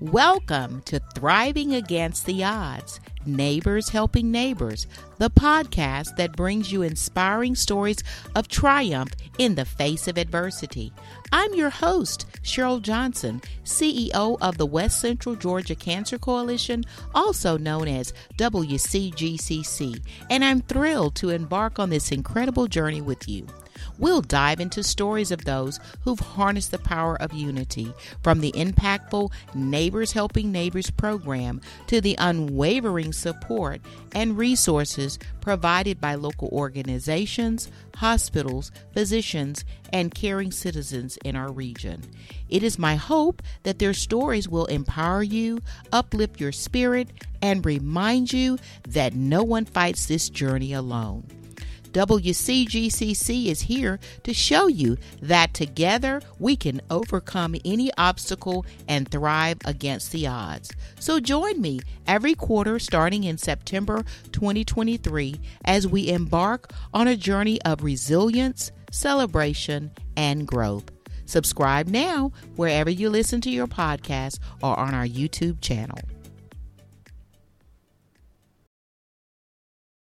Welcome to Thriving Against the Odds Neighbors Helping Neighbors, the podcast that brings you inspiring stories of triumph in the face of adversity. I'm your host, Cheryl Johnson, CEO of the West Central Georgia Cancer Coalition, also known as WCGCC, and I'm thrilled to embark on this incredible journey with you. We'll dive into stories of those who've harnessed the power of unity, from the impactful Neighbors Helping Neighbors program to the unwavering support and resources provided by local organizations, hospitals, physicians, and caring citizens in our region. It is my hope that their stories will empower you, uplift your spirit, and remind you that no one fights this journey alone. WCGCC is here to show you that together we can overcome any obstacle and thrive against the odds. So join me every quarter starting in September 2023 as we embark on a journey of resilience, celebration, and growth. Subscribe now wherever you listen to your podcast or on our YouTube channel.